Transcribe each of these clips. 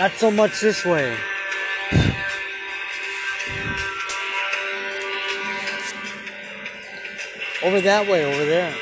Not so much this way. Over that way, over there.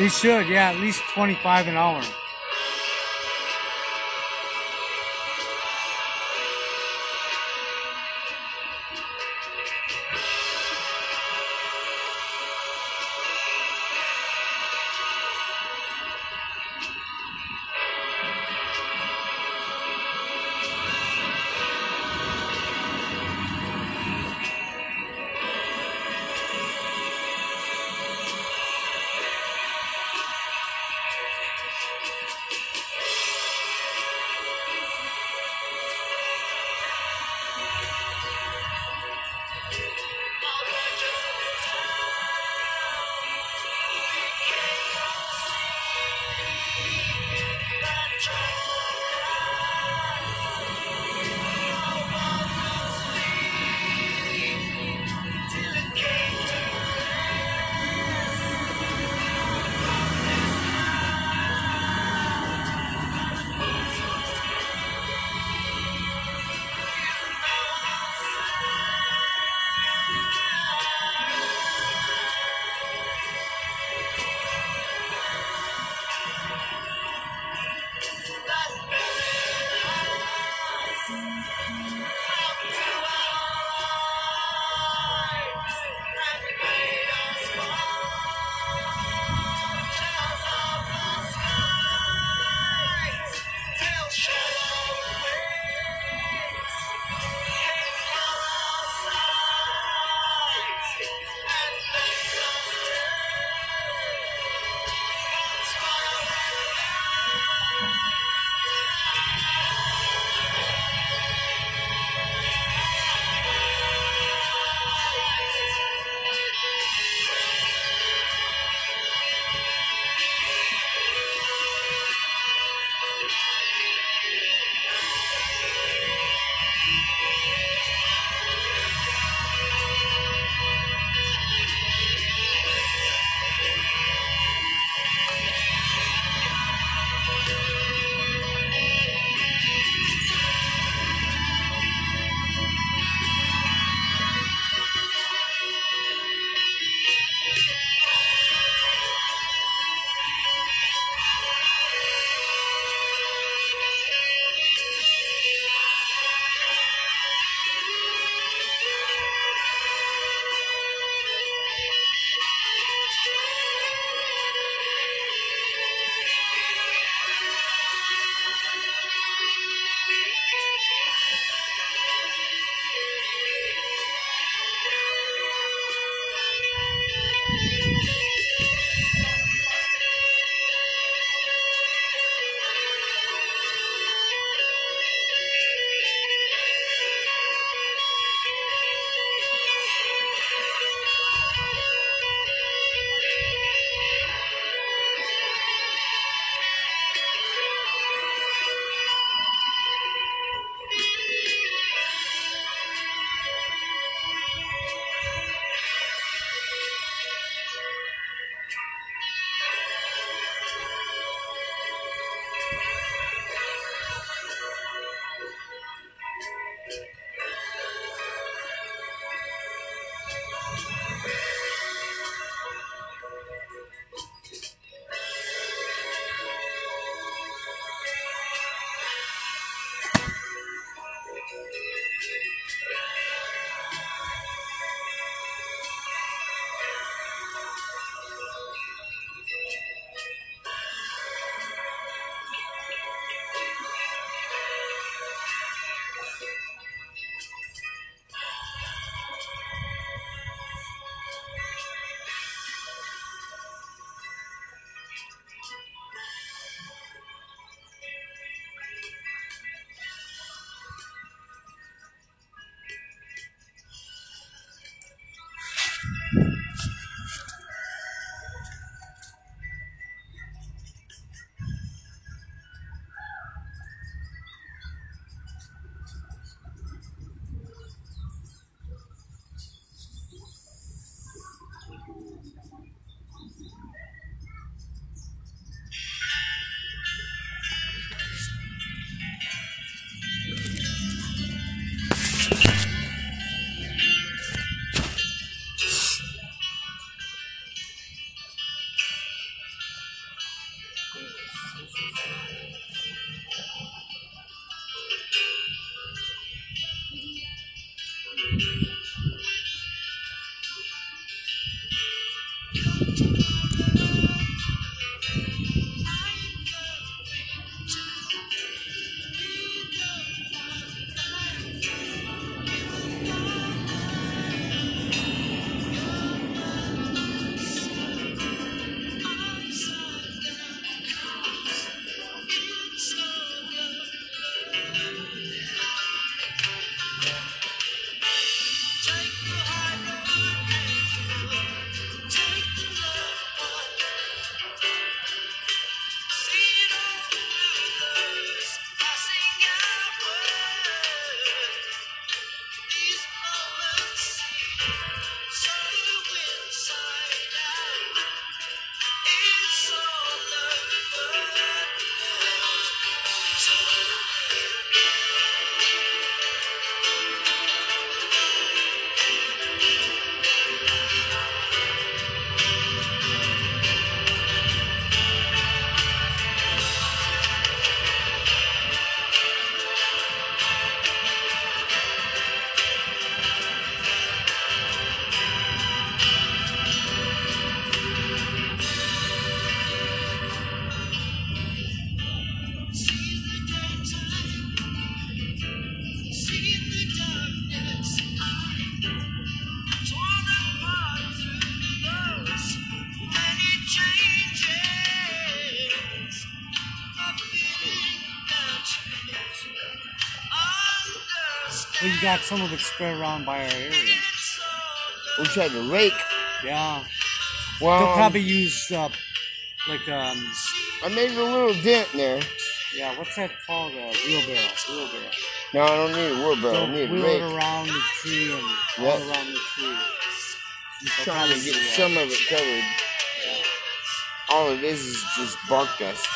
They should, yeah, at least 25 an hour. We got some of it spread around by our area. We tried to rake. Yeah. Well, They'll probably use uh, like um I made a little dent there. yeah, what's that called? Uh, wheelbarrow. Wheelbarrow. No, I don't need a wheelbarrow. I They'll need a wheel rake. it around the tree and all around the tree. Just trying to get some of it covered. All it is is just bark dust.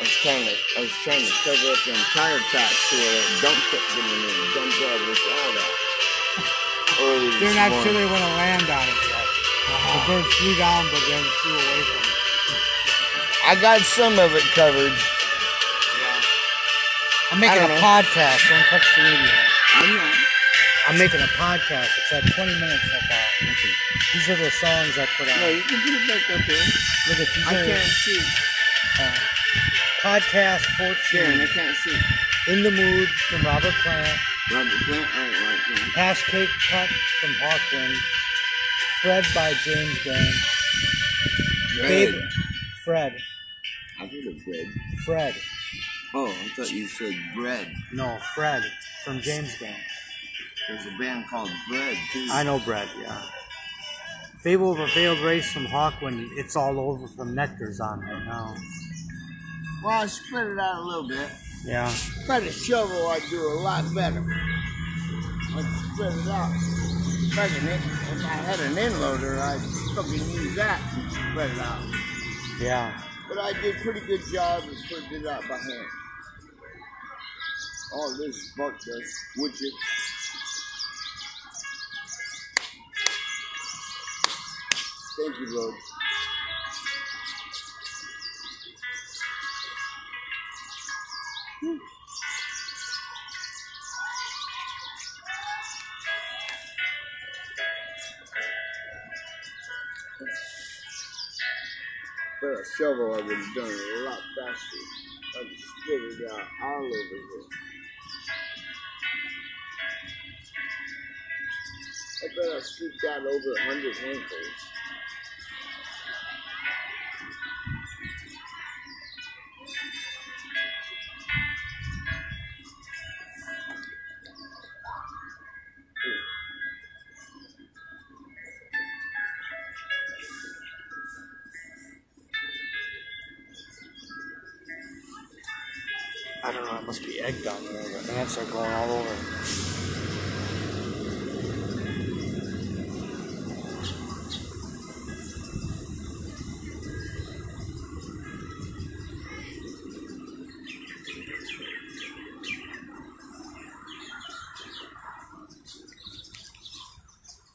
I was trying to, I was trying to cover up them tire tracks so that dump truck didn't in, dump drivers, all that. They're not sure they want to land on it. The bird flew down, but then flew away from it. I got some of it covered. I'm making I a don't know. podcast. Don't touch the radio. I know. I'm making a podcast. It's at 20 minutes so far. These are the songs I put No, out. you can put it back up there. Look at these I are can't see. uh, podcast Karen, 14. I can't see. In the Mood from Robert Plant. Robert Plant, right, right, right. Hash Cake Cut from Hawkwind. Fred by James Gang. Favorite. Fred. I heard of bread. Fred. Oh, I thought you said bread. No, Fred from James Gang. There's a band called Bread, too. I know Brett, yeah. Fable of a Failed Race from Hawkwind. It's all over from Nectar's on right now. Well, I spread it out a little bit. Yeah. I had a shovel, I'd do a lot better. I'd spread it out. If I, had an in, if I had an inloader, I'd fucking use that and spread it out. Yeah. But I did a pretty good job of spreading it out by hand. All this is bark dust, wood. Thank you, Lord. Shovel, I would have done it a lot faster. I'd have split it out all over here. I bet I scooped out over a hundred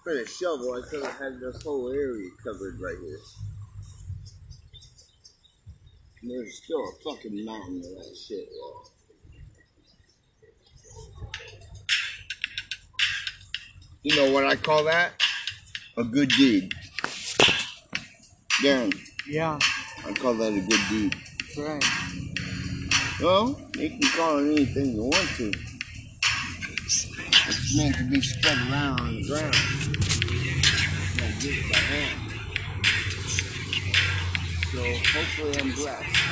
For the shovel, I could have had this whole area covered right here. And there's still a fucking mountain of that shit. wall. You know what I call that? A good deed. Darren, Yeah, I call that a good deed. that's right. Well, you can call it anything you want to. Meant to be spread around on the ground. Not just by hand. So hopefully I'm blessed.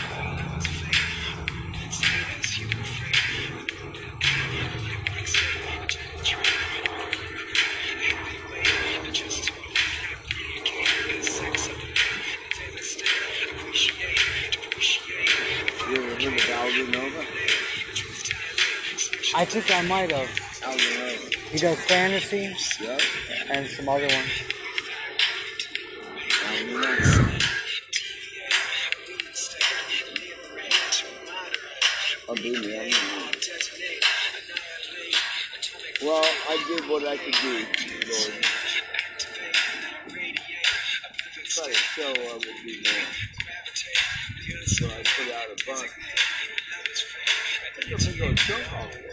I think I might have. He does fantasy Yeah. and some other ones. Well, I did what I could do, Lord. Try to show I would do. So I put out a bunch. I think I'm gonna go jump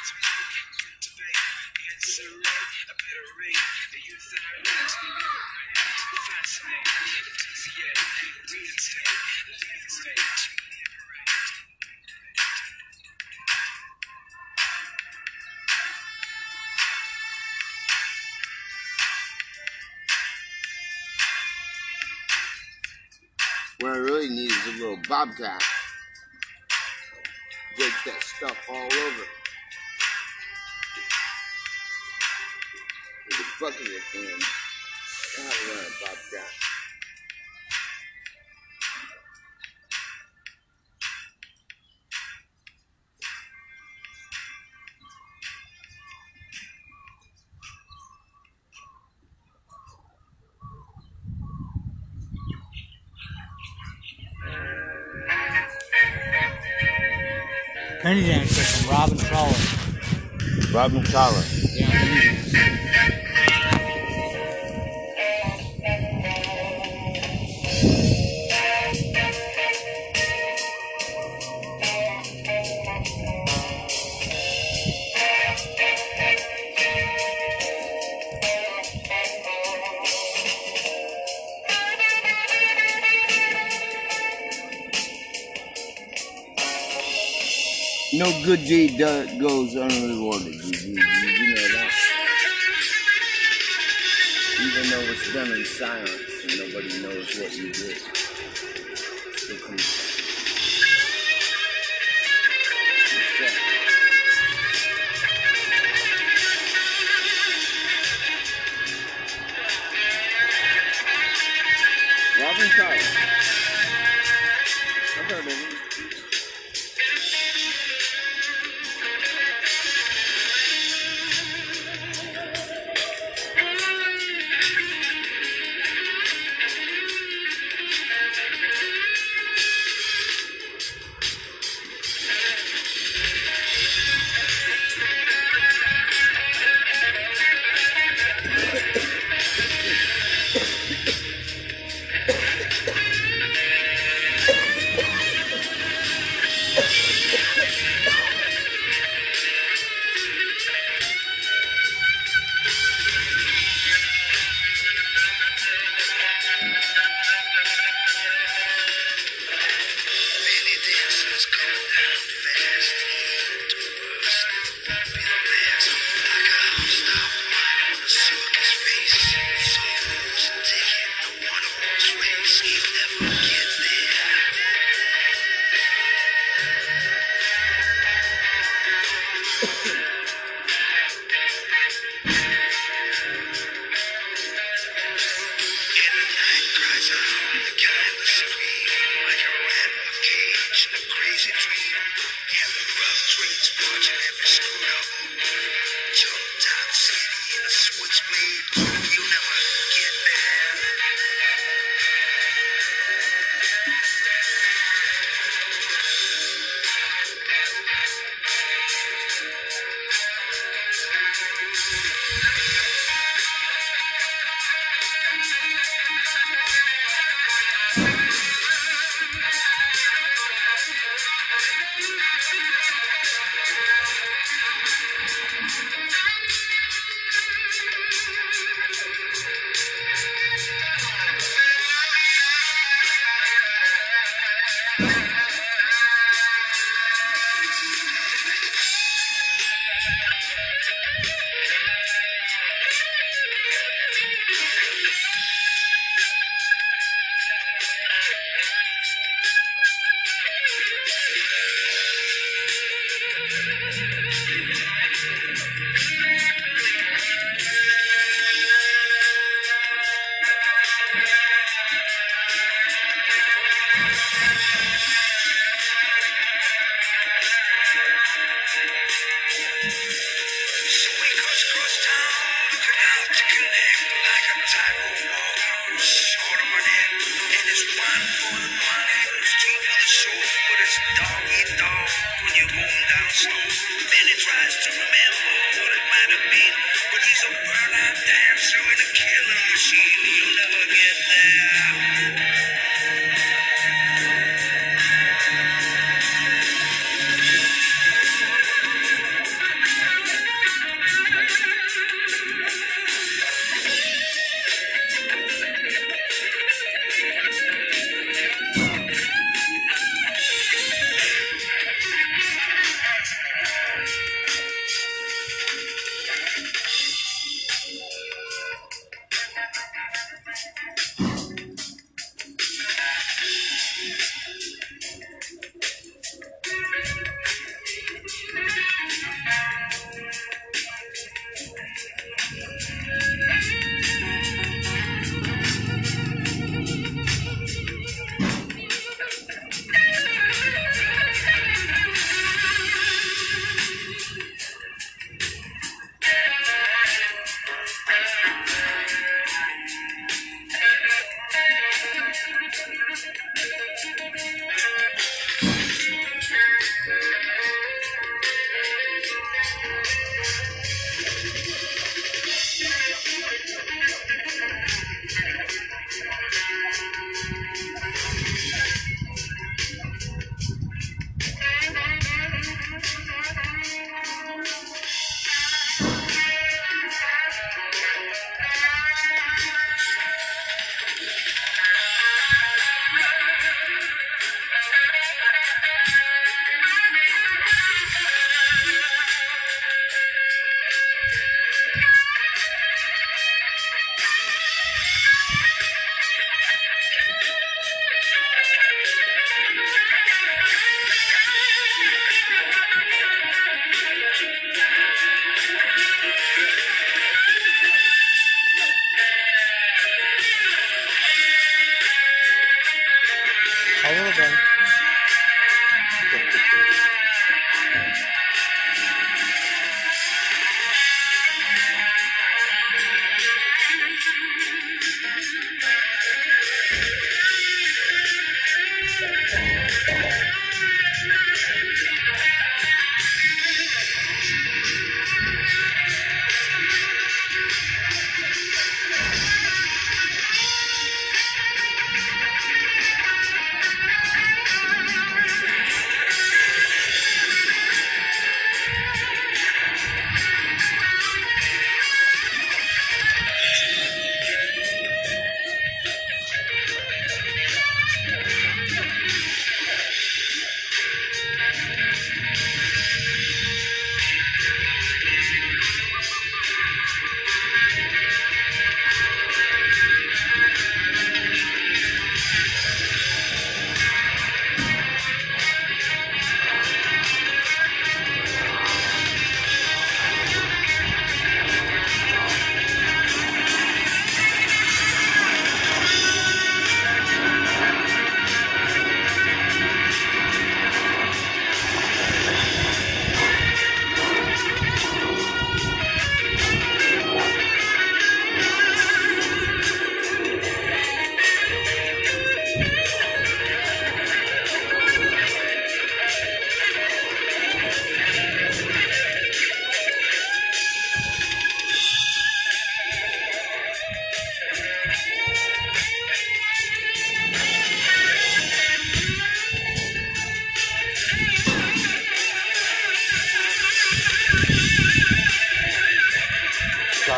What I really need is a little bobcat. Get that stuff all over. With a bucket of thing. I have to run. Benny Dancer from Robin Trower. Robin Collar. Good deed goes unrewarded. You, you, you, you know that. Even though it's done in silence and nobody knows what you did.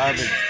Garbage.